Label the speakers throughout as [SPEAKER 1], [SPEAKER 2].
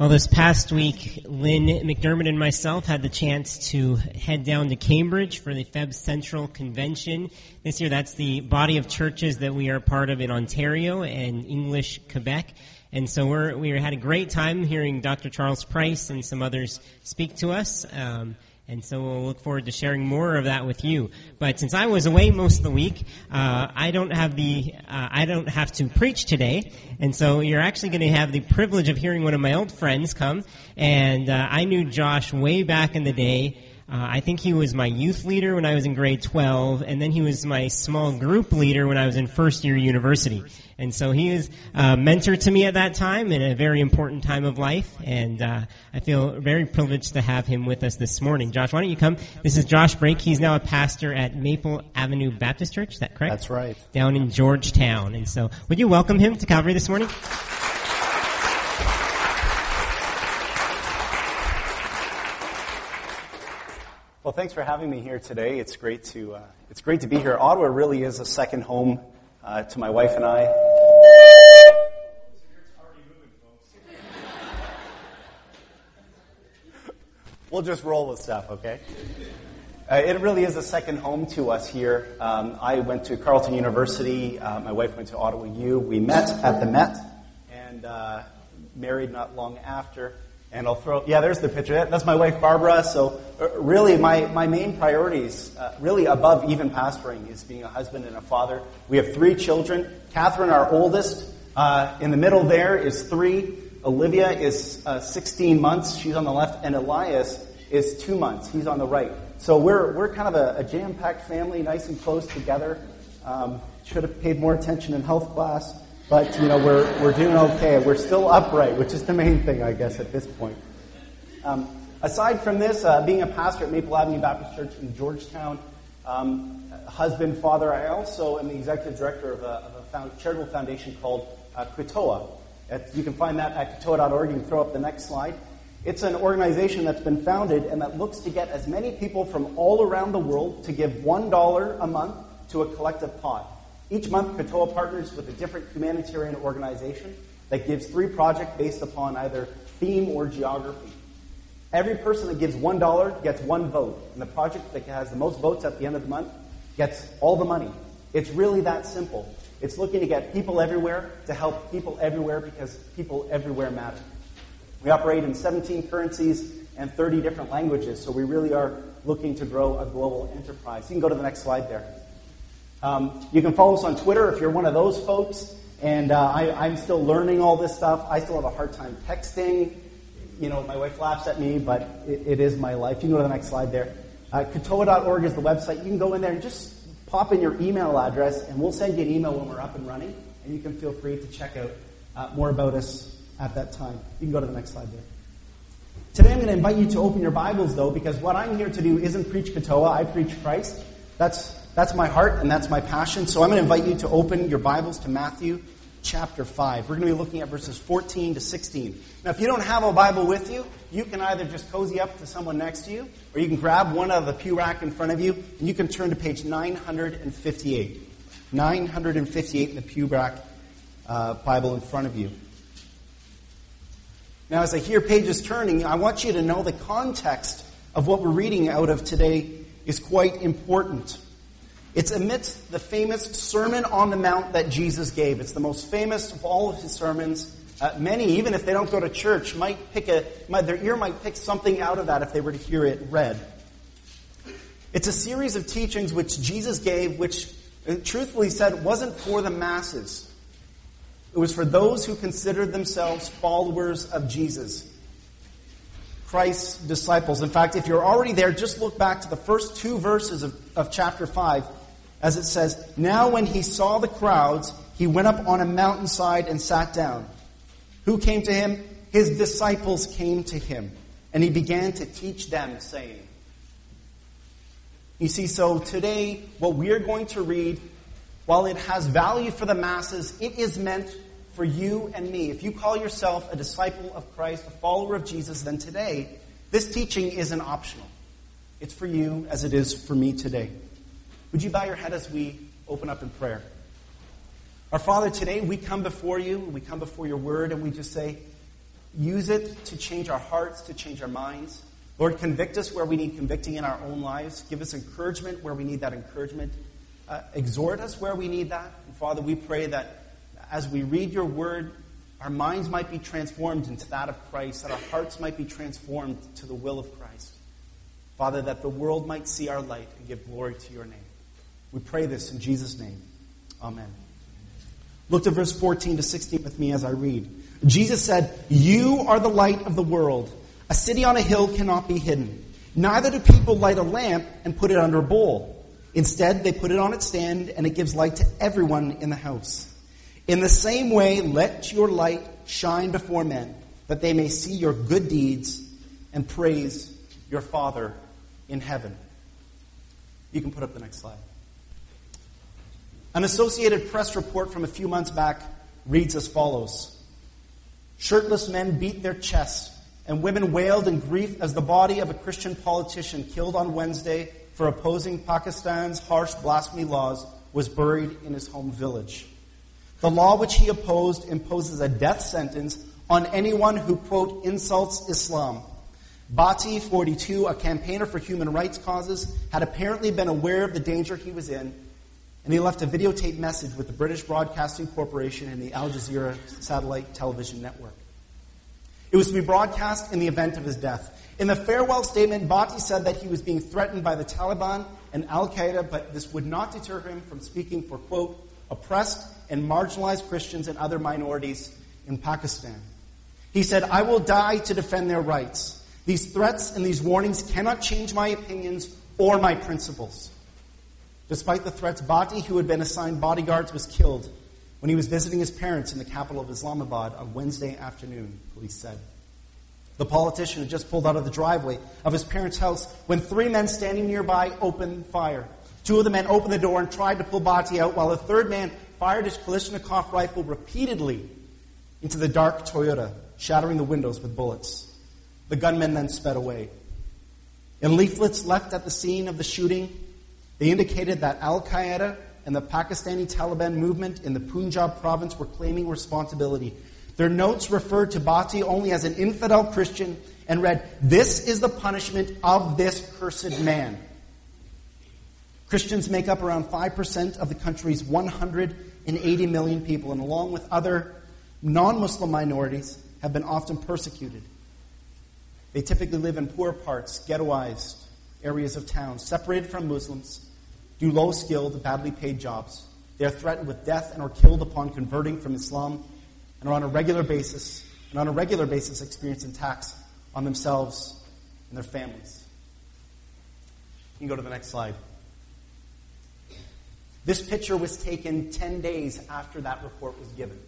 [SPEAKER 1] Well, this past week, Lynn McDermott and myself had the chance to head down to Cambridge for the FEB Central Convention. This year, that's the body of churches that we are part of in Ontario and English Quebec. And so we're, we had a great time hearing Dr. Charles Price and some others speak to us. Um, and so we'll look forward to sharing more of that with you. But since I was away most of the week, uh, I don't have the uh, I don't have to preach today, and so you're actually going to have the privilege of hearing one of my old friends come. And uh, I knew Josh way back in the day. Uh, I think he was my youth leader when I was in grade 12, and then he was my small group leader when I was in first year university. And so he was a mentor to me at that time in a very important time of life, and uh, I feel very privileged to have him with us this morning. Josh, why don't you come? This is Josh Brake. He's now a pastor at Maple Avenue Baptist Church. Is that correct?
[SPEAKER 2] That's right.
[SPEAKER 1] Down in Georgetown. And so, would you welcome him to Calvary this morning?
[SPEAKER 2] Well, thanks for having me here today. It's great to uh, it's great to be here. Ottawa really is a second home uh, to my wife and I. we'll just roll with stuff, okay? Uh, it really is a second home to us here. Um, I went to Carleton University. Uh, my wife went to Ottawa U. We met at the Met and uh, married not long after. And I'll throw, yeah, there's the picture. That's my wife, Barbara. So, uh, really, my, my main priorities, uh, really above even pastoring, is being a husband and a father. We have three children. Catherine, our oldest, uh, in the middle there is three. Olivia is uh, 16 months. She's on the left. And Elias is two months. He's on the right. So, we're, we're kind of a, a jam packed family, nice and close together. Um, should have paid more attention in health class. But, you know, we're, we're doing okay. We're still upright, which is the main thing, I guess, at this point. Um, aside from this, uh, being a pastor at Maple Avenue Baptist Church in Georgetown, um, husband, father, I also am the executive director of a, of a found, charitable foundation called uh, Kutoa. you can find that at kutoa.org. You can throw up the next slide. It's an organization that's been founded and that looks to get as many people from all around the world to give $1 a month to a collective pot. Each month, Kutoa partners with a different humanitarian organization that gives three projects based upon either theme or geography. Every person that gives $1 gets one vote, and the project that has the most votes at the end of the month gets all the money. It's really that simple. It's looking to get people everywhere to help people everywhere because people everywhere matter. We operate in 17 currencies and 30 different languages, so we really are looking to grow a global enterprise. You can go to the next slide there. Um, you can follow us on Twitter if you're one of those folks. And uh, I, am still learning all this stuff. I still have a hard time texting. You know, my wife laughs at me, but it, it is my life. You can go to the next slide there. Uh, Kutoa.org is the website. You can go in there and just pop in your email address, and we'll send you an email when we're up and running. And you can feel free to check out uh, more about us at that time. You can go to the next slide there. Today I'm going to invite you to open your Bibles, though, because what I'm here to do isn't preach Kutoa, I preach Christ. That's that's my heart and that's my passion. So I'm going to invite you to open your Bibles to Matthew chapter 5. We're going to be looking at verses 14 to 16. Now, if you don't have a Bible with you, you can either just cozy up to someone next to you, or you can grab one of the pew rack in front of you, and you can turn to page 958. 958 in the pew rack uh, Bible in front of you. Now, as I hear pages turning, I want you to know the context of what we're reading out of today is quite important. It's amidst the famous Sermon on the Mount that Jesus gave. It's the most famous of all of his sermons. Uh, many, even if they don't go to church, might pick a, might, their ear might pick something out of that if they were to hear it read. It's a series of teachings which Jesus gave, which, uh, truthfully said, wasn't for the masses. It was for those who considered themselves followers of Jesus. Christ's disciples. In fact, if you're already there, just look back to the first two verses of, of chapter 5 as it says, Now when he saw the crowds, he went up on a mountainside and sat down. Who came to him? His disciples came to him, and he began to teach them, saying, You see, so today, what we are going to read, while it has value for the masses, it is meant for you and me. If you call yourself a disciple of Christ, a follower of Jesus, then today, this teaching isn't optional. It's for you as it is for me today. Would you bow your head as we open up in prayer? Our Father, today we come before you, we come before your word, and we just say, use it to change our hearts, to change our minds. Lord, convict us where we need convicting in our own lives. Give us encouragement where we need that encouragement. Uh, exhort us where we need that. And Father, we pray that as we read your word, our minds might be transformed into that of Christ, that our hearts might be transformed to the will of Christ. Father, that the world might see our light and give glory to your name. We pray this in Jesus' name. Amen. Look to verse 14 to 16 with me as I read. Jesus said, You are the light of the world. A city on a hill cannot be hidden. Neither do people light a lamp and put it under a bowl. Instead, they put it on its stand and it gives light to everyone in the house. In the same way, let your light shine before men, that they may see your good deeds and praise your Father in heaven. You can put up the next slide. An Associated Press report from a few months back reads as follows Shirtless men beat their chests, and women wailed in grief as the body of a Christian politician killed on Wednesday for opposing Pakistan's harsh blasphemy laws was buried in his home village. The law which he opposed imposes a death sentence on anyone who, quote, insults Islam. Bhatti, 42, a campaigner for human rights causes, had apparently been aware of the danger he was in, and he left a videotape message with the British Broadcasting Corporation and the Al Jazeera satellite television network. It was to be broadcast in the event of his death. In the farewell statement, Bhatti said that he was being threatened by the Taliban and Al Qaeda, but this would not deter him from speaking for, quote, oppressed and marginalized Christians and other minorities in Pakistan. He said, I will die to defend their rights. These threats and these warnings cannot change my opinions or my principles. Despite the threats, Bhatti, who had been assigned bodyguards, was killed when he was visiting his parents in the capital of Islamabad on Wednesday afternoon, police said. The politician had just pulled out of the driveway of his parents' house when three men standing nearby opened fire. Two of the men opened the door and tried to pull Bhatti out, while a third man fired his Kalashnikov rifle repeatedly into the dark Toyota, shattering the windows with bullets. The gunmen then sped away. In leaflets left at the scene of the shooting, they indicated that Al Qaeda and the Pakistani Taliban movement in the Punjab province were claiming responsibility. Their notes referred to Bhatti only as an infidel Christian and read, This is the punishment of this cursed man. Christians make up around 5% of the country's 180 million people, and along with other non Muslim minorities, have been often persecuted. They typically live in poor parts, ghettoized areas of town, separated from Muslims, do low skilled, badly paid jobs. They are threatened with death and are killed upon converting from Islam and are on a regular basis and on a regular basis experience attacks on themselves and their families. You can go to the next slide. This picture was taken 10 days after that report was given.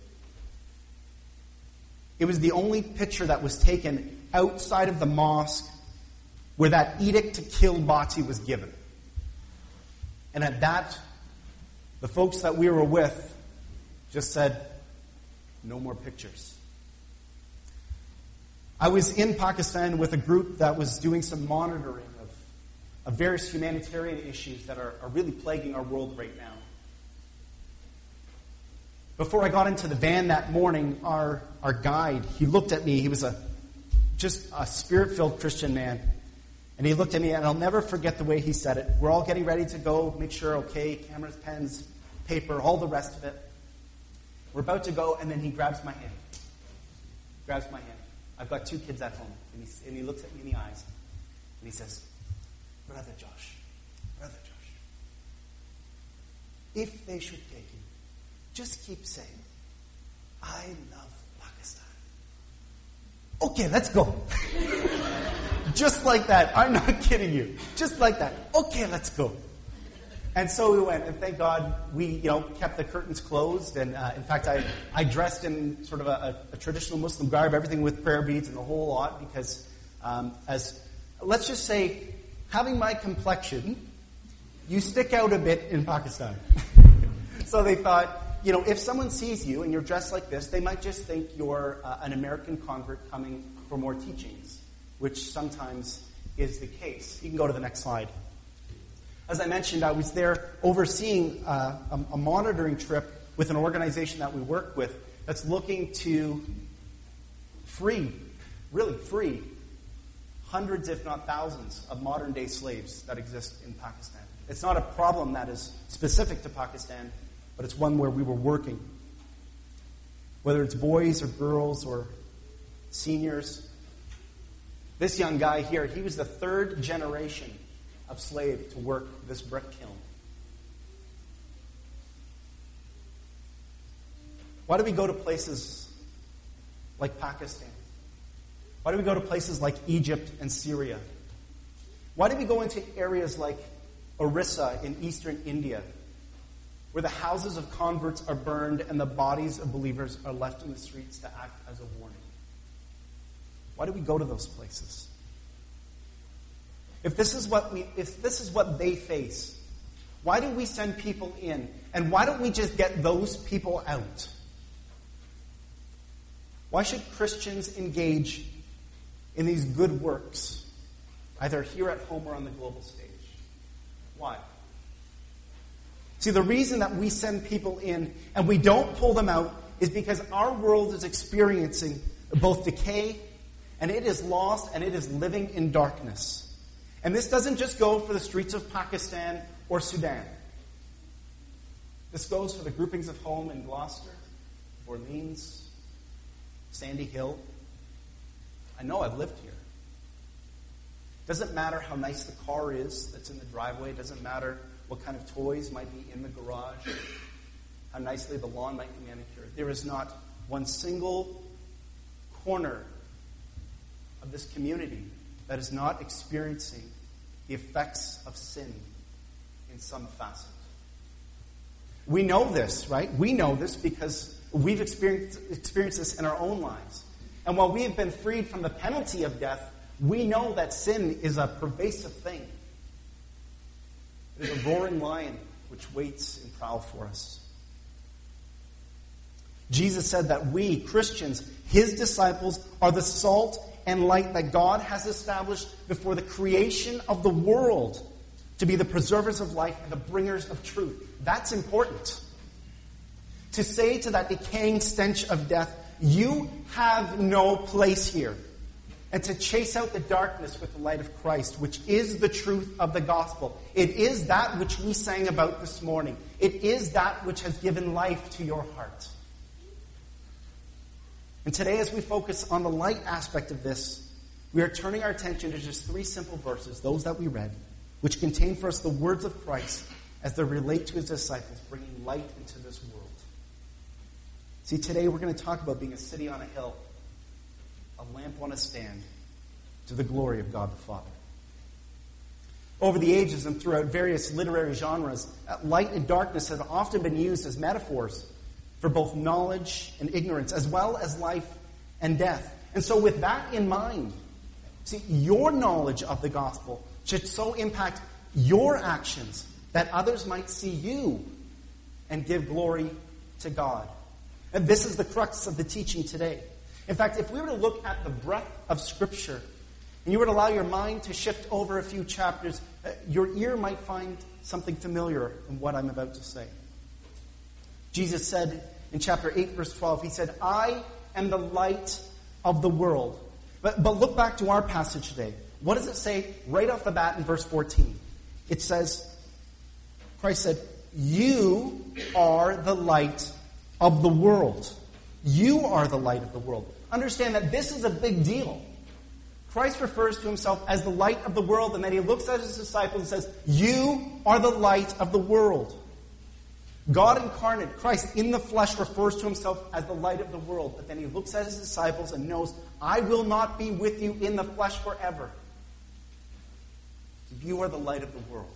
[SPEAKER 2] It was the only picture that was taken outside of the mosque where that edict to kill Bhatti was given. And at that, the folks that we were with just said, no more pictures. I was in Pakistan with a group that was doing some monitoring of, of various humanitarian issues that are, are really plaguing our world right now. Before I got into the van that morning, our, our guide, he looked at me. He was a just a spirit filled Christian man. And he looked at me, and I'll never forget the way he said it. We're all getting ready to go, make sure, okay, cameras, pens, paper, all the rest of it. We're about to go, and then he grabs my hand. Grabs my hand. I've got two kids at home. And he, and he looks at me in the eyes, and he says, Brother Josh, Brother Josh, if they should take you, just keep saying, I love Pakistan. Okay, let's go. Just like that. I'm not kidding you. Just like that. Okay, let's go. And so we went, and thank God we, you know, kept the curtains closed. And uh, in fact, I, I dressed in sort of a, a, traditional Muslim garb, everything with prayer beads and the whole lot, because um, as let's just say, having my complexion, you stick out a bit in Pakistan. so they thought, you know, if someone sees you and you're dressed like this, they might just think you're uh, an American convert coming for more teachings which sometimes is the case. You can go to the next slide. As I mentioned, I was there overseeing uh, a, a monitoring trip with an organization that we work with that's looking to free, really free, hundreds, if not thousands, of modern day slaves that exist in Pakistan. It's not a problem that is specific to Pakistan, but it's one where we were working. Whether it's boys or girls or seniors. This young guy here, he was the third generation of slave to work this brick kiln. Why do we go to places like Pakistan? Why do we go to places like Egypt and Syria? Why do we go into areas like Orissa in eastern India, where the houses of converts are burned and the bodies of believers are left in the streets to act as a warning? Why do we go to those places? If this is what we if this is what they face, why do we send people in? And why don't we just get those people out? Why should Christians engage in these good works, either here at home or on the global stage? Why? See, the reason that we send people in and we don't pull them out is because our world is experiencing both decay and it is lost and it is living in darkness. And this doesn't just go for the streets of Pakistan or Sudan. This goes for the groupings of home in Gloucester, Orleans, Sandy Hill. I know I've lived here. Doesn't matter how nice the car is that's in the driveway. Doesn't matter what kind of toys might be in the garage. How nicely the lawn might be manicured. There is not one single corner of this community that is not experiencing the effects of sin in some facet. We know this, right? We know this because we've experienced, experienced this in our own lives. And while we have been freed from the penalty of death, we know that sin is a pervasive thing. It is a roaring lion which waits and prowls for us. Jesus said that we, Christians, his disciples, are the salt and light that God has established before the creation of the world to be the preservers of life and the bringers of truth. That's important. To say to that decaying stench of death, you have no place here. And to chase out the darkness with the light of Christ, which is the truth of the gospel. It is that which we sang about this morning. It is that which has given life to your heart. And today, as we focus on the light aspect of this, we are turning our attention to just three simple verses, those that we read, which contain for us the words of Christ as they relate to his disciples, bringing light into this world. See, today we're going to talk about being a city on a hill, a lamp on a stand, to the glory of God the Father. Over the ages and throughout various literary genres, light and darkness have often been used as metaphors for both knowledge and ignorance, as well as life and death. And so, with that in mind, see, your knowledge of the gospel should so impact your actions that others might see you and give glory to God. And this is the crux of the teaching today. In fact, if we were to look at the breadth of Scripture, and you were to allow your mind to shift over a few chapters, uh, your ear might find something familiar in what I'm about to say. Jesus said in chapter 8, verse 12, He said, I am the light of the world. But, but look back to our passage today. What does it say right off the bat in verse 14? It says, Christ said, You are the light of the world. You are the light of the world. Understand that this is a big deal. Christ refers to himself as the light of the world, and then he looks at his disciples and says, You are the light of the world. God incarnate, Christ in the flesh, refers to himself as the light of the world. But then he looks at his disciples and knows, I will not be with you in the flesh forever. You are the light of the world.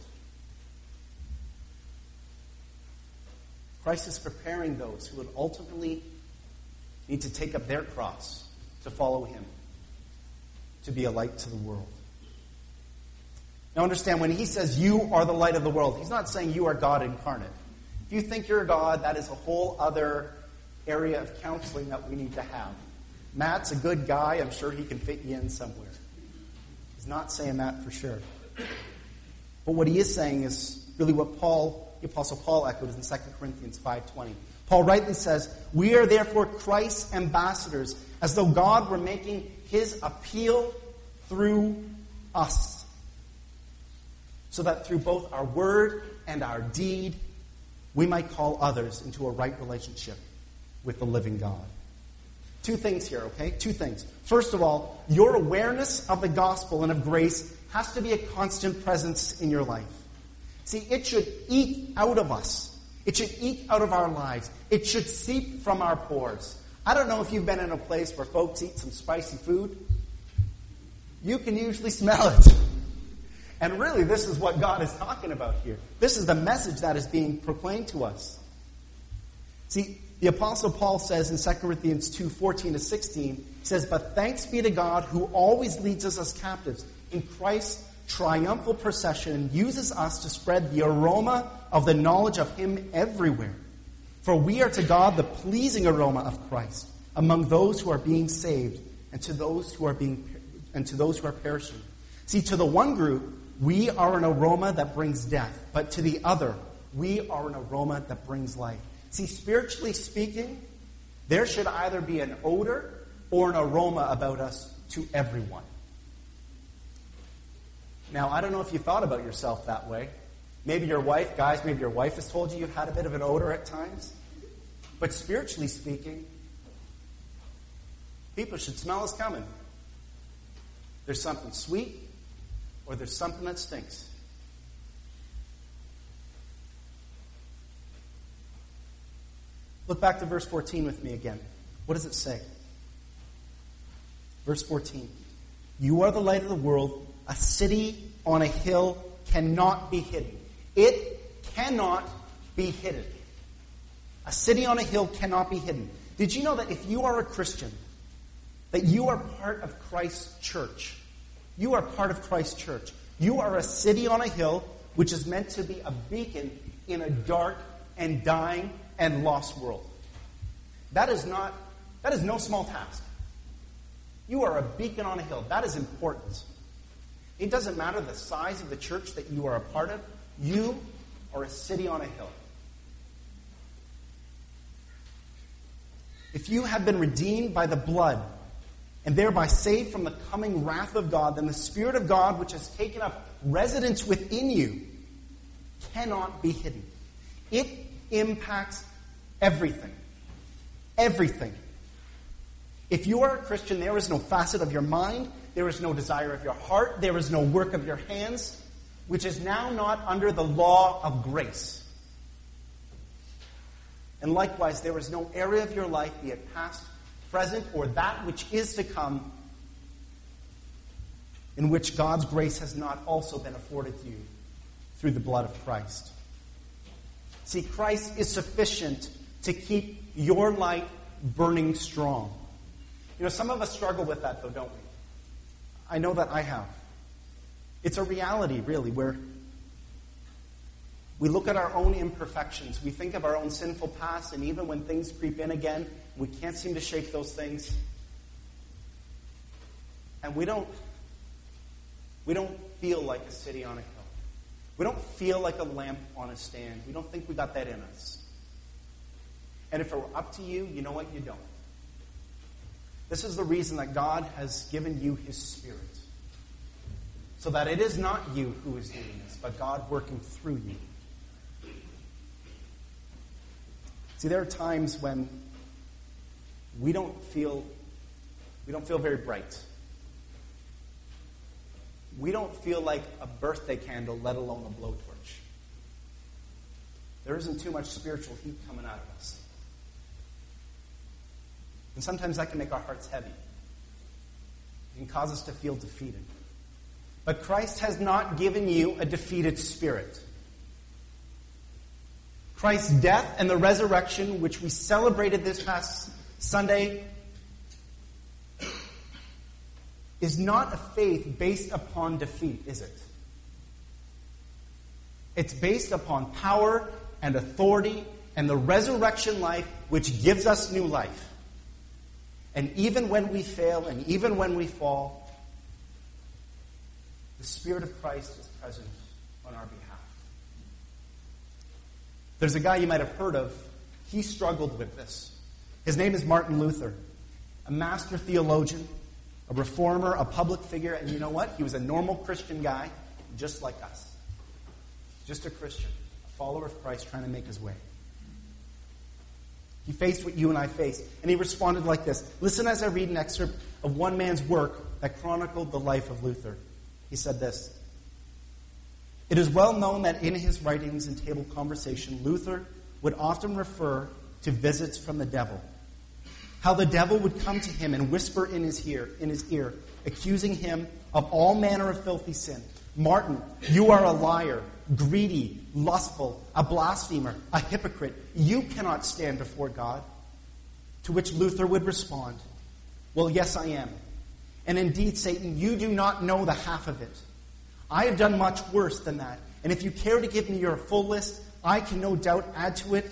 [SPEAKER 2] Christ is preparing those who would ultimately need to take up their cross to follow him, to be a light to the world. Now understand, when he says you are the light of the world, he's not saying you are God incarnate. If you think you're a God, that is a whole other area of counseling that we need to have. Matt's a good guy. I'm sure he can fit you in somewhere. He's not saying that for sure. But what he is saying is really what Paul, the Apostle Paul echoed in 2 Corinthians 5.20. Paul rightly says, We are therefore Christ's ambassadors, as though God were making his appeal through us. So that through both our word and our deed, we might call others into a right relationship with the living God. Two things here, okay? Two things. First of all, your awareness of the gospel and of grace has to be a constant presence in your life. See, it should eat out of us. It should eat out of our lives. It should seep from our pores. I don't know if you've been in a place where folks eat some spicy food. You can usually smell it. And really, this is what God is talking about here. This is the message that is being proclaimed to us. See, the Apostle Paul says in 2 Corinthians 2 14 to 16, he says, But thanks be to God who always leads us as captives in Christ's triumphal procession uses us to spread the aroma of the knowledge of Him everywhere. For we are to God the pleasing aroma of Christ among those who are being saved and to those who are being and to those who are perishing. See, to the one group, we are an aroma that brings death, but to the other, we are an aroma that brings life. See, spiritually speaking, there should either be an odor or an aroma about us to everyone. Now, I don't know if you thought about yourself that way. Maybe your wife, guys, maybe your wife has told you you've had a bit of an odor at times. But spiritually speaking, people should smell us coming. There's something sweet or there's something that stinks. Look back to verse 14 with me again. What does it say? Verse 14. You are the light of the world. A city on a hill cannot be hidden. It cannot be hidden. A city on a hill cannot be hidden. Did you know that if you are a Christian, that you are part of Christ's church? You are part of Christ's church. You are a city on a hill which is meant to be a beacon in a dark and dying and lost world. That is not that is no small task. You are a beacon on a hill. That is important. It doesn't matter the size of the church that you are a part of. You are a city on a hill. If you have been redeemed by the blood and thereby saved from the coming wrath of God, then the Spirit of God, which has taken up residence within you, cannot be hidden. It impacts everything. Everything. If you are a Christian, there is no facet of your mind, there is no desire of your heart, there is no work of your hands, which is now not under the law of grace. And likewise, there is no area of your life, be it past, present, or that which is to come, in which God's grace has not also been afforded to you through the blood of Christ. See, Christ is sufficient to keep your light burning strong. You know, some of us struggle with that, though, don't we? I know that I have. It's a reality, really, where we look at our own imperfections. We think of our own sinful past, and even when things creep in again, we can't seem to shake those things. And we don't, we don't feel like a city on a hill. We don't feel like a lamp on a stand. We don't think we got that in us. And if it were up to you, you know what? You don't. This is the reason that God has given you His Spirit. So that it is not you who is doing this, but God working through you. See, there are times when we don't feel we don't feel very bright. We don't feel like a birthday candle, let alone a blowtorch. There isn't too much spiritual heat coming out of us. And sometimes that can make our hearts heavy. Can cause us to feel defeated. But Christ has not given you a defeated spirit. Christ's death and the resurrection, which we celebrated this past Sunday, is not a faith based upon defeat, is it? It's based upon power and authority and the resurrection life which gives us new life. And even when we fail and even when we fall, the Spirit of Christ is present on our behalf. There's a guy you might have heard of he struggled with this. His name is Martin Luther, a master theologian, a reformer, a public figure, and you know what? He was a normal Christian guy, just like us. Just a Christian, a follower of Christ trying to make his way. He faced what you and I faced, and he responded like this. Listen as I read an excerpt of one man's work that chronicled the life of Luther. He said this It is well known that in his writings and table conversation, Luther would often refer to visits from the devil. How the devil would come to him and whisper in his ear, in his ear, accusing him of all manner of filthy sin. Martin, you are a liar, greedy, lustful, a blasphemer, a hypocrite. You cannot stand before God. To which Luther would respond, Well, yes, I am. And indeed, Satan, you do not know the half of it. I have done much worse than that. And if you care to give me your full list, I can no doubt add to it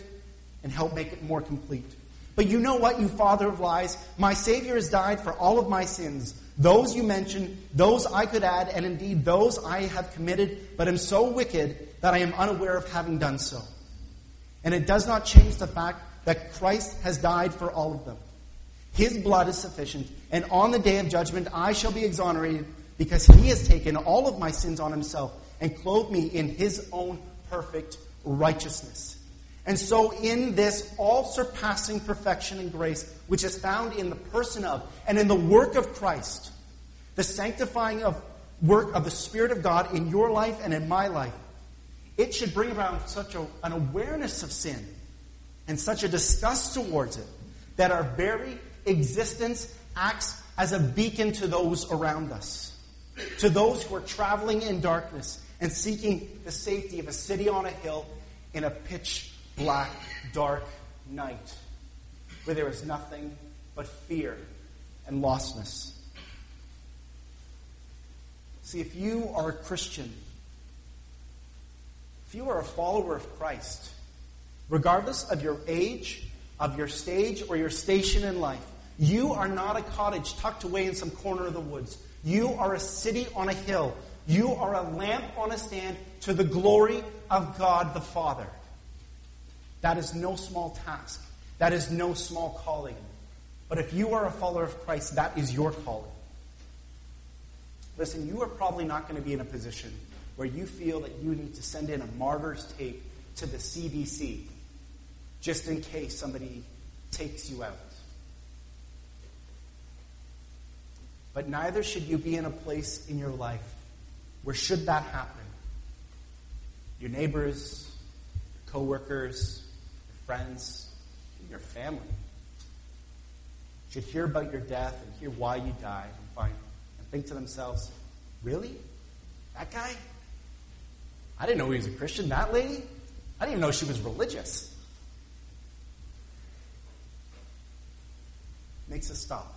[SPEAKER 2] and help make it more complete. But you know what, you father of lies? My Savior has died for all of my sins. Those you mentioned, those I could add, and indeed those I have committed, but am so wicked that I am unaware of having done so. And it does not change the fact that Christ has died for all of them. His blood is sufficient, and on the day of judgment I shall be exonerated because he has taken all of my sins on himself and clothed me in his own perfect righteousness. And so, in this all surpassing perfection and grace, which is found in the person of and in the work of Christ, the sanctifying of work of the Spirit of God in your life and in my life, it should bring about such a, an awareness of sin and such a disgust towards it that our very existence acts as a beacon to those around us, to those who are traveling in darkness and seeking the safety of a city on a hill in a pitch black, dark night where there is nothing but fear and lostness. See, if you are a Christian, if you are a follower of Christ, regardless of your age, of your stage, or your station in life, you are not a cottage tucked away in some corner of the woods. You are a city on a hill. You are a lamp on a stand to the glory of God the Father. That is no small task. That is no small calling. But if you are a follower of Christ, that is your calling. Listen, you are probably not going to be in a position where you feel that you need to send in a martyr's tape to the CBC just in case somebody takes you out. But neither should you be in a place in your life where, should that happen, your neighbors, coworkers, friends, your family should hear about your death and hear why you died and find and think to themselves, really? That guy? I didn't know he was a Christian. That lady? I didn't even know she was religious. Makes us stop.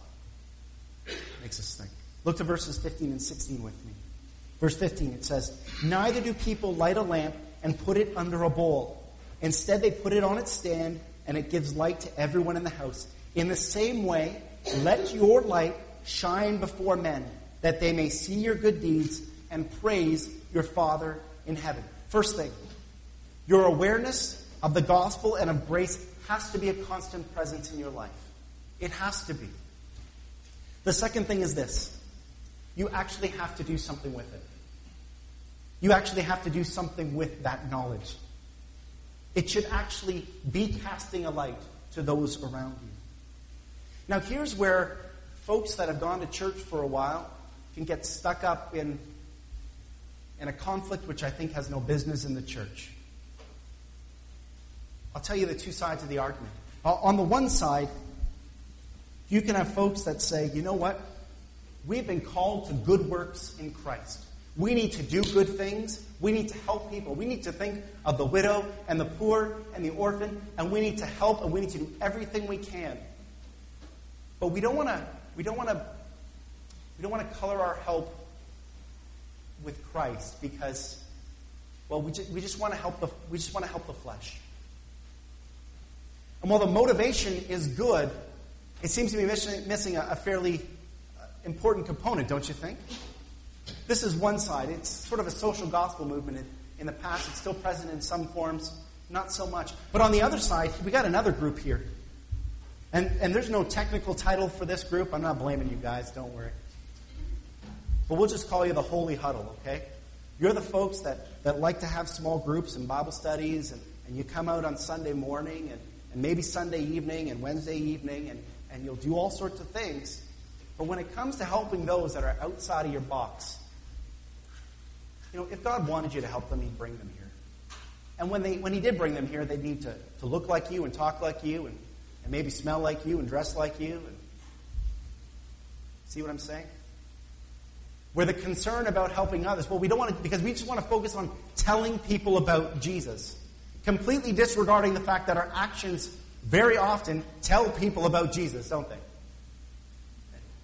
[SPEAKER 2] Makes us think. Look to verses 15 and 16 with me. Verse 15, it says, Neither do people light a lamp and put it under a bowl Instead, they put it on its stand and it gives light to everyone in the house. In the same way, let your light shine before men, that they may see your good deeds and praise your Father in heaven. First thing, your awareness of the gospel and of grace has to be a constant presence in your life. It has to be. The second thing is this you actually have to do something with it. You actually have to do something with that knowledge. It should actually be casting a light to those around you. Now, here's where folks that have gone to church for a while can get stuck up in, in a conflict which I think has no business in the church. I'll tell you the two sides of the argument. Uh, on the one side, you can have folks that say, you know what? We've been called to good works in Christ. We need to do good things. We need to help people. We need to think of the widow and the poor and the orphan, and we need to help and we need to do everything we can. But we don't want to we don't want to we don't want to color our help with Christ because well we just, we just want to help the we just want to help the flesh. And while the motivation is good, it seems to be missing, missing a, a fairly uh, important component, don't you think? This is one side. It's sort of a social gospel movement. In the past, it's still present in some forms. not so much. But on the other side, we got another group here. And, and there's no technical title for this group. I'm not blaming you guys, don't worry. But we'll just call you the Holy Huddle, okay? You're the folks that, that like to have small groups and Bible studies, and, and you come out on Sunday morning and, and maybe Sunday evening and Wednesday evening, and, and you'll do all sorts of things. But when it comes to helping those that are outside of your box, you know, if God wanted you to help them, He'd bring them here. And when, they, when He did bring them here, they'd need to, to look like you and talk like you and, and maybe smell like you and dress like you. And, see what I'm saying? Where the concern about helping others, well, we don't want to, because we just want to focus on telling people about Jesus, completely disregarding the fact that our actions very often tell people about Jesus, don't they?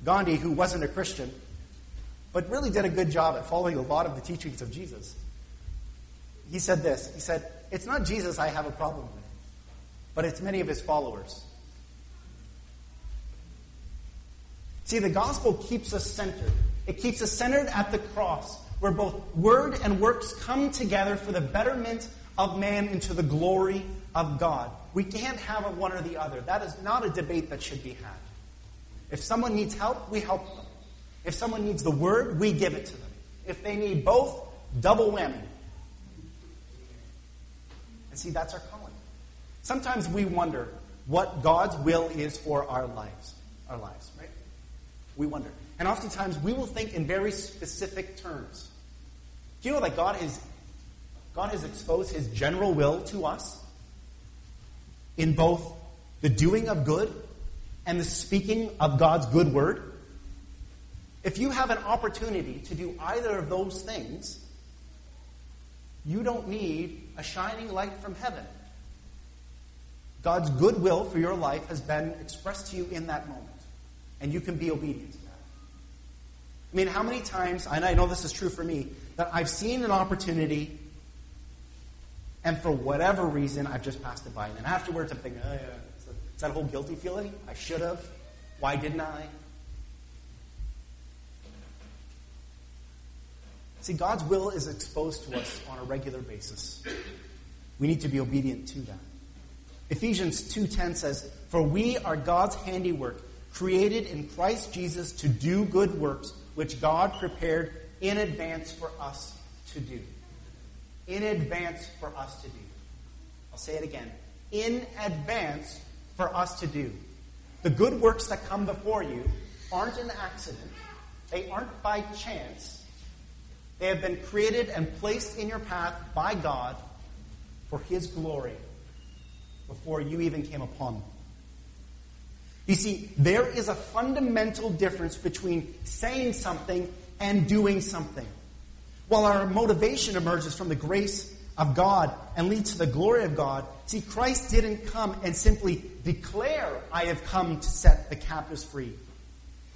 [SPEAKER 2] Gandhi, who wasn't a Christian, but really did a good job at following a lot of the teachings of Jesus. He said this He said, It's not Jesus I have a problem with, but it's many of his followers. See, the gospel keeps us centered. It keeps us centered at the cross, where both word and works come together for the betterment of man into the glory of God. We can't have one or the other. That is not a debate that should be had. If someone needs help, we help them. If someone needs the word, we give it to them. If they need both, double whammy. And see, that's our calling. Sometimes we wonder what God's will is for our lives. Our lives, right? We wonder. And oftentimes we will think in very specific terms. Do you know that God has God has exposed his general will to us in both the doing of good and the speaking of God's good word? If you have an opportunity to do either of those things, you don't need a shining light from heaven. God's good will for your life has been expressed to you in that moment, and you can be obedient to that. I mean, how many times, and I know this is true for me, that I've seen an opportunity, and for whatever reason, I've just passed it by. And then afterwards, I'm thinking, oh, yeah, it's that a whole guilty feeling. I should have. Why didn't I? See, God's will is exposed to us on a regular basis. We need to be obedient to that. Ephesians 2:10 says, "For we are God's handiwork, created in Christ Jesus to do good works, which God prepared in advance for us to do." In advance for us to do. I'll say it again. In advance for us to do. The good works that come before you aren't an accident. They aren't by chance. They have been created and placed in your path by God for His glory before you even came upon them. You see, there is a fundamental difference between saying something and doing something. While our motivation emerges from the grace of God and leads to the glory of God, see, Christ didn't come and simply declare, I have come to set the captives free.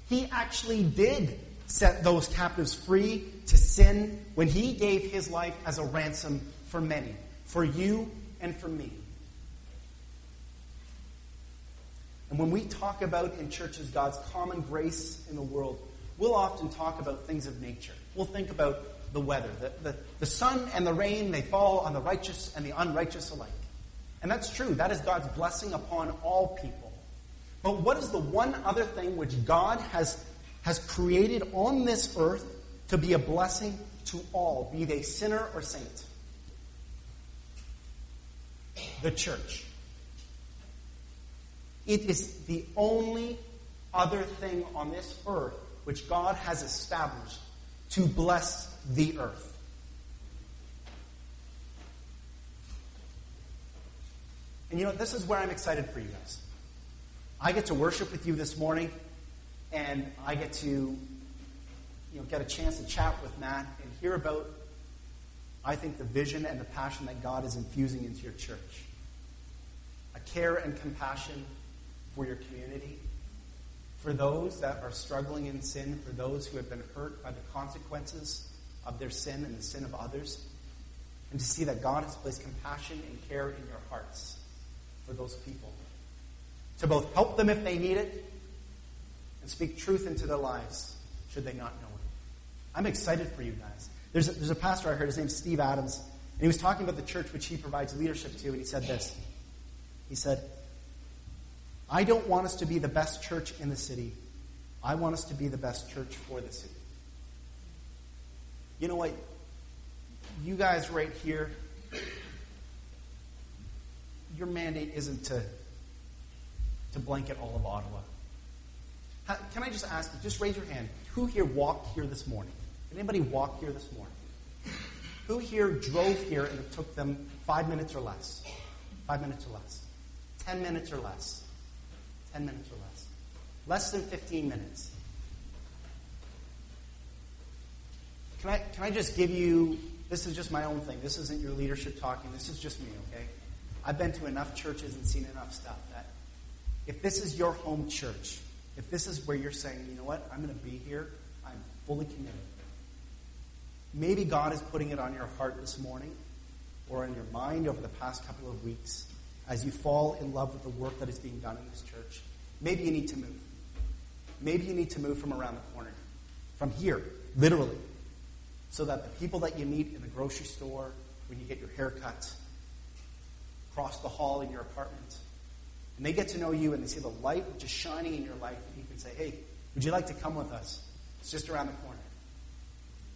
[SPEAKER 2] He actually did set those captives free to sin when he gave his life as a ransom for many, for you and for me. And when we talk about in churches God's common grace in the world, we'll often talk about things of nature. We'll think about the weather. The, the, the sun and the rain, they fall on the righteous and the unrighteous alike. And that's true. That is God's blessing upon all people. But what is the one other thing which God has has created on this earth to be a blessing to all, be they sinner or saint. The church. It is the only other thing on this earth which God has established to bless the earth. And you know, this is where I'm excited for you guys. I get to worship with you this morning and I get to you know, get a chance to chat with Matt and hear about, I think, the vision and the passion that God is infusing into your church. A care and compassion for your community, for those that are struggling in sin, for those who have been hurt by the consequences of their sin and the sin of others, and to see that God has placed compassion and care in your hearts for those people. To both help them if they need it and speak truth into their lives should they not know. I'm excited for you guys. There's a, there's a pastor I heard, his name's Steve Adams, And he was talking about the church which he provides leadership to, and he said this. He said, I don't want us to be the best church in the city. I want us to be the best church for the city. You know what? You guys right here, your mandate isn't to, to blanket all of Ottawa. How, can I just ask you, just raise your hand. Who here walked here this morning? Anybody walk here this morning? Who here drove here and it took them five minutes or less? Five minutes or less. Ten minutes or less. Ten minutes or less. Less than 15 minutes. Can I, can I just give you, this is just my own thing. This isn't your leadership talking. This is just me, okay? I've been to enough churches and seen enough stuff that if this is your home church, if this is where you're saying, you know what, I'm going to be here, I'm fully committed. Maybe God is putting it on your heart this morning or in your mind over the past couple of weeks as you fall in love with the work that is being done in this church. Maybe you need to move. Maybe you need to move from around the corner, from here, literally, so that the people that you meet in the grocery store, when you get your hair cut, across the hall in your apartment, and they get to know you and they see the light is shining in your life, and you can say, hey, would you like to come with us? It's just around the corner.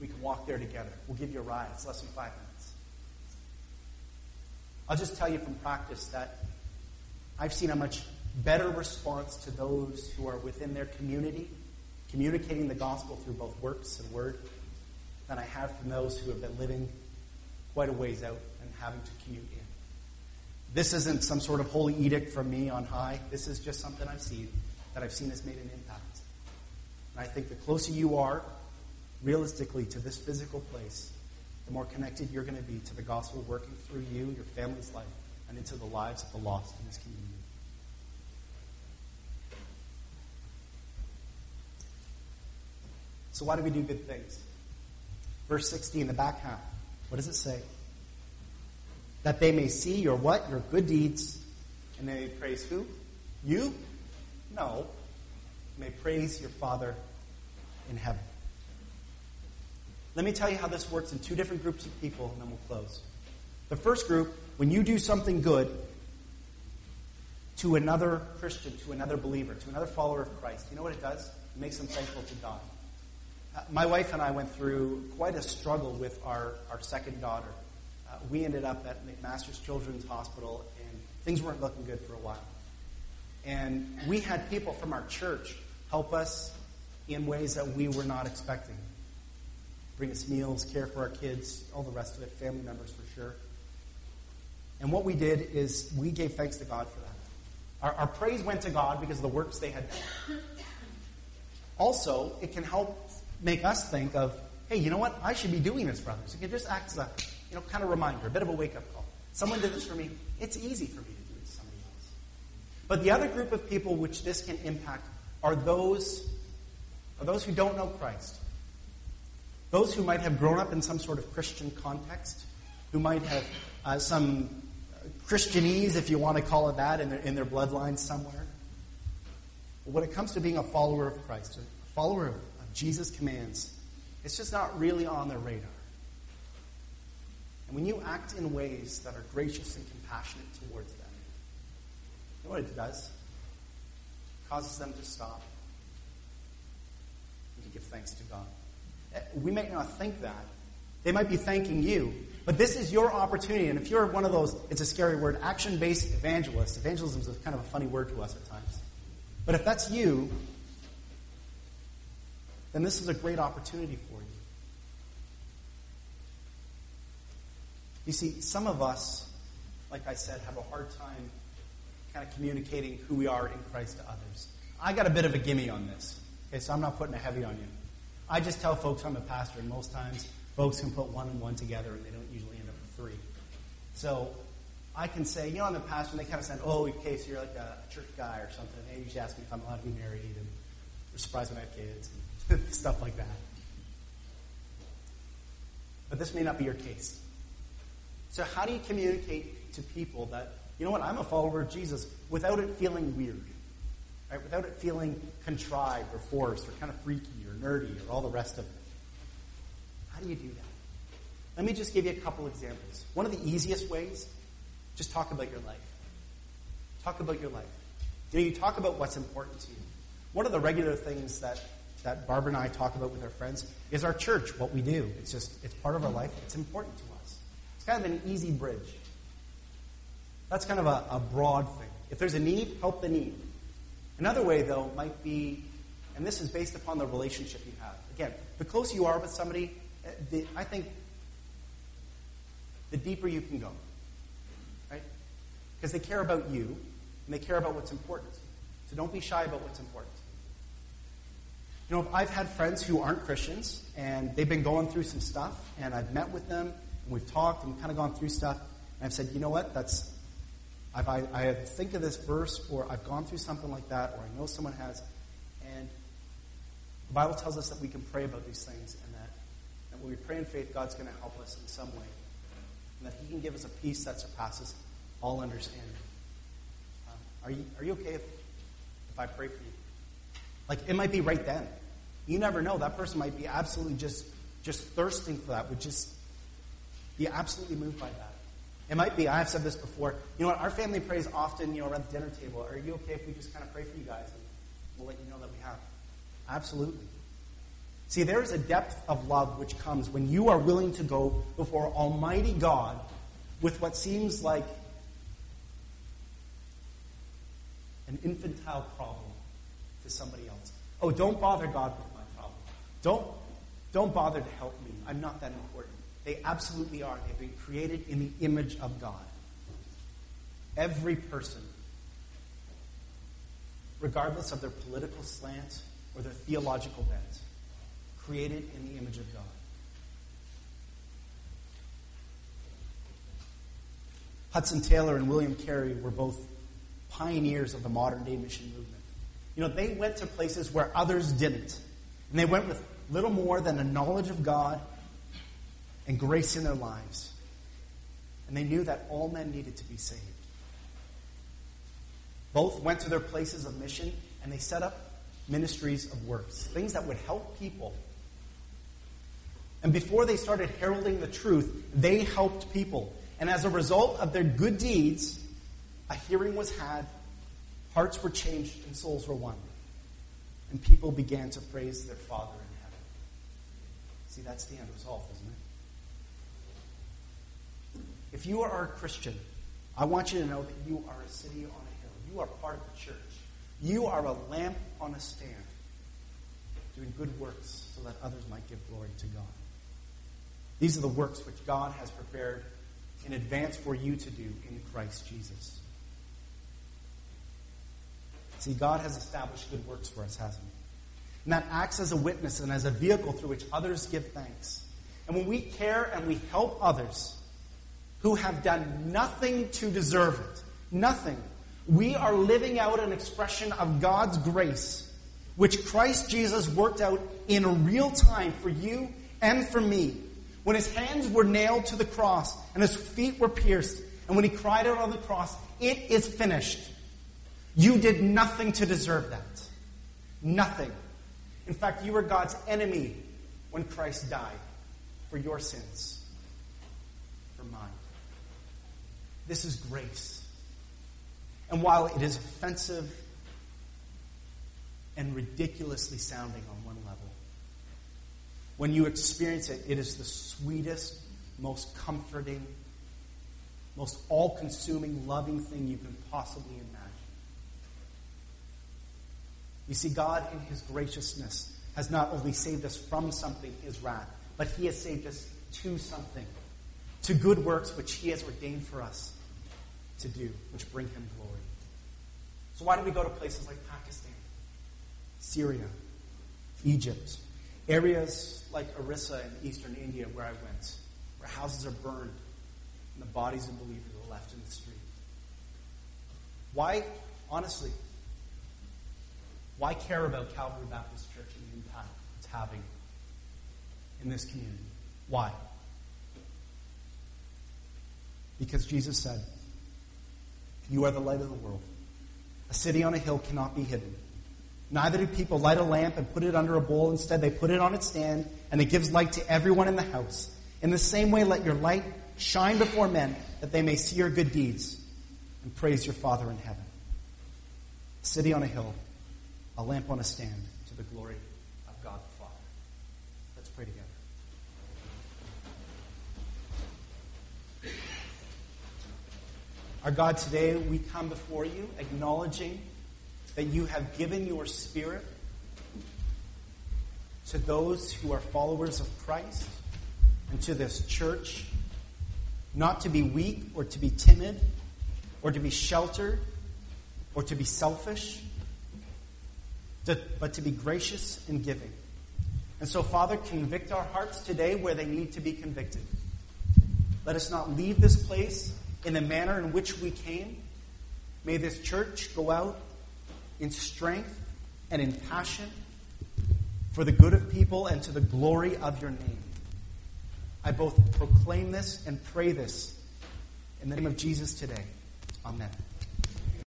[SPEAKER 2] We can walk there together. We'll give you a ride. It's less than five minutes. I'll just tell you from practice that I've seen a much better response to those who are within their community, communicating the gospel through both works and word, than I have from those who have been living quite a ways out and having to commute in. This isn't some sort of holy edict from me on high. This is just something I've seen that I've seen has made an impact. And I think the closer you are, realistically, to this physical place, the more connected you're going to be to the gospel working through you, your family's life, and into the lives of the lost in this community. So, why do we do good things? Verse 16, the back half. What does it say? That they may see your what? Your good deeds, and they may praise who? You? No. May praise your Father in heaven. Let me tell you how this works in two different groups of people, and then we'll close. The first group, when you do something good to another Christian, to another believer, to another follower of Christ, you know what it does? It makes them thankful to God. Uh, my wife and I went through quite a struggle with our, our second daughter. Uh, we ended up at McMaster's Children's Hospital, and things weren't looking good for a while. And we had people from our church help us in ways that we were not expecting bring us meals, care for our kids, all the rest of it, family members for sure. And what we did is we gave thanks to God for that. Our, our praise went to God because of the works they had done. Also, it can help make us think of, hey, you know what? I should be doing this for others. It can just act as a, you know, kind of reminder, a bit of a wake-up call. Someone did this for me. It's easy for me to do it to somebody else. But the other group of people which this can impact are those, are those who don't know Christ. Those who might have grown up in some sort of Christian context, who might have uh, some Christianese, if you want to call it that, in their, in their bloodline somewhere. But when it comes to being a follower of Christ, a follower of, of Jesus' commands, it's just not really on their radar. And when you act in ways that are gracious and compassionate towards them, you know what it does? It causes them to stop and to give thanks to God. We may not think that. They might be thanking you. But this is your opportunity. And if you're one of those, it's a scary word, action based evangelists, evangelism is kind of a funny word to us at times. But if that's you, then this is a great opportunity for you. You see, some of us, like I said, have a hard time kind of communicating who we are in Christ to others. I got a bit of a gimme on this. Okay, so I'm not putting a heavy on you. I just tell folks I'm a pastor, and most times folks can put one and one together, and they don't usually end up with three. So I can say, you know, I'm a pastor, and they kind of say, oh, okay, so you're like a church guy or something. They usually ask me if I'm allowed to be married, and they're surprised when I have kids, and stuff like that. But this may not be your case. So how do you communicate to people that, you know what, I'm a follower of Jesus without it feeling weird? Right? Without it feeling contrived or forced or kind of freaky or nerdy or all the rest of it. How do you do that? Let me just give you a couple examples. One of the easiest ways, just talk about your life. Talk about your life. You know, you talk about what's important to you. One of the regular things that, that Barbara and I talk about with our friends is our church, what we do. It's just, it's part of our life. It's important to us. It's kind of an easy bridge. That's kind of a, a broad thing. If there's a need, help the need. Another way, though, might be, and this is based upon the relationship you have. Again, the closer you are with somebody, eh, the, I think the deeper you can go. Right? Because they care about you, and they care about what's important. So don't be shy about what's important. You know, I've had friends who aren't Christians, and they've been going through some stuff, and I've met with them, and we've talked, and kind of gone through stuff, and I've said, you know what, that's I've, I, I think of this verse, or I've gone through something like that, or I know someone has, the Bible tells us that we can pray about these things, and that, that when we pray in faith, God's going to help us in some way, and that He can give us a peace that surpasses all understanding. Um, are you are you okay if if I pray for you? Like it might be right then. You never know. That person might be absolutely just just thirsting for that. Would just be absolutely moved by that. It might be, I've said this before, you know what, our family prays often, you know, around the dinner table. Are you okay if we just kind of pray for you guys? And we'll let you know that we have. Absolutely. See, there is a depth of love which comes when you are willing to go before Almighty God with what seems like an infantile problem to somebody else. Oh, don't bother God with my problem. Don't, don't bother to help me. I'm not that important. They absolutely are. They've been created in the image of God. Every person, regardless of their political slant or their theological bent, created in the image of God. Hudson Taylor and William Carey were both pioneers of the modern day mission movement. You know, they went to places where others didn't. And they went with little more than a knowledge of God and grace in their lives. And they knew that all men needed to be saved. Both went to their places of mission and they set up ministries of works, things that would help people. And before they started heralding the truth, they helped people. And as a result of their good deeds, a hearing was had, hearts were changed, and souls were won. And people began to praise their Father in heaven. See, that's the end result, isn't it? If you are a Christian, I want you to know that you are a city on a hill. You are part of the church. You are a lamp on a stand, doing good works so that others might give glory to God. These are the works which God has prepared in advance for you to do in Christ Jesus. See, God has established good works for us, hasn't He? And that acts as a witness and as a vehicle through which others give thanks. And when we care and we help others, who have done nothing to deserve it. Nothing. We are living out an expression of God's grace, which Christ Jesus worked out in real time for you and for me. When his hands were nailed to the cross and his feet were pierced, and when he cried out on the cross, It is finished. You did nothing to deserve that. Nothing. In fact, you were God's enemy when Christ died for your sins, for mine. This is grace. And while it is offensive and ridiculously sounding on one level, when you experience it, it is the sweetest, most comforting, most all consuming, loving thing you can possibly imagine. You see, God, in His graciousness, has not only saved us from something, His wrath, but He has saved us to something, to good works which He has ordained for us to do, which bring him glory. So why do we go to places like Pakistan, Syria, Egypt, areas like Orissa in eastern India where I went, where houses are burned and the bodies of believers are left in the street? Why, honestly, why care about Calvary Baptist Church and the impact it's having in this community? Why? Because Jesus said, you are the light of the world. A city on a hill cannot be hidden. Neither do people light a lamp and put it under a bowl. Instead, they put it on its stand, and it gives light to everyone in the house. In the same way, let your light shine before men that they may see your good deeds and praise your Father in heaven. A city on a hill, a lamp on a stand to the glory of God the Father. Let's pray together. Our God, today we come before you acknowledging that you have given your Spirit to those who are followers of Christ and to this church, not to be weak or to be timid or to be sheltered or to be selfish, but to be gracious and giving. And so, Father, convict our hearts today where they need to be convicted. Let us not leave this place in the manner in which we came. May this church go out in strength and in passion for the good of people and to the glory of your name. I both proclaim this and pray this in the name of Jesus today. Amen.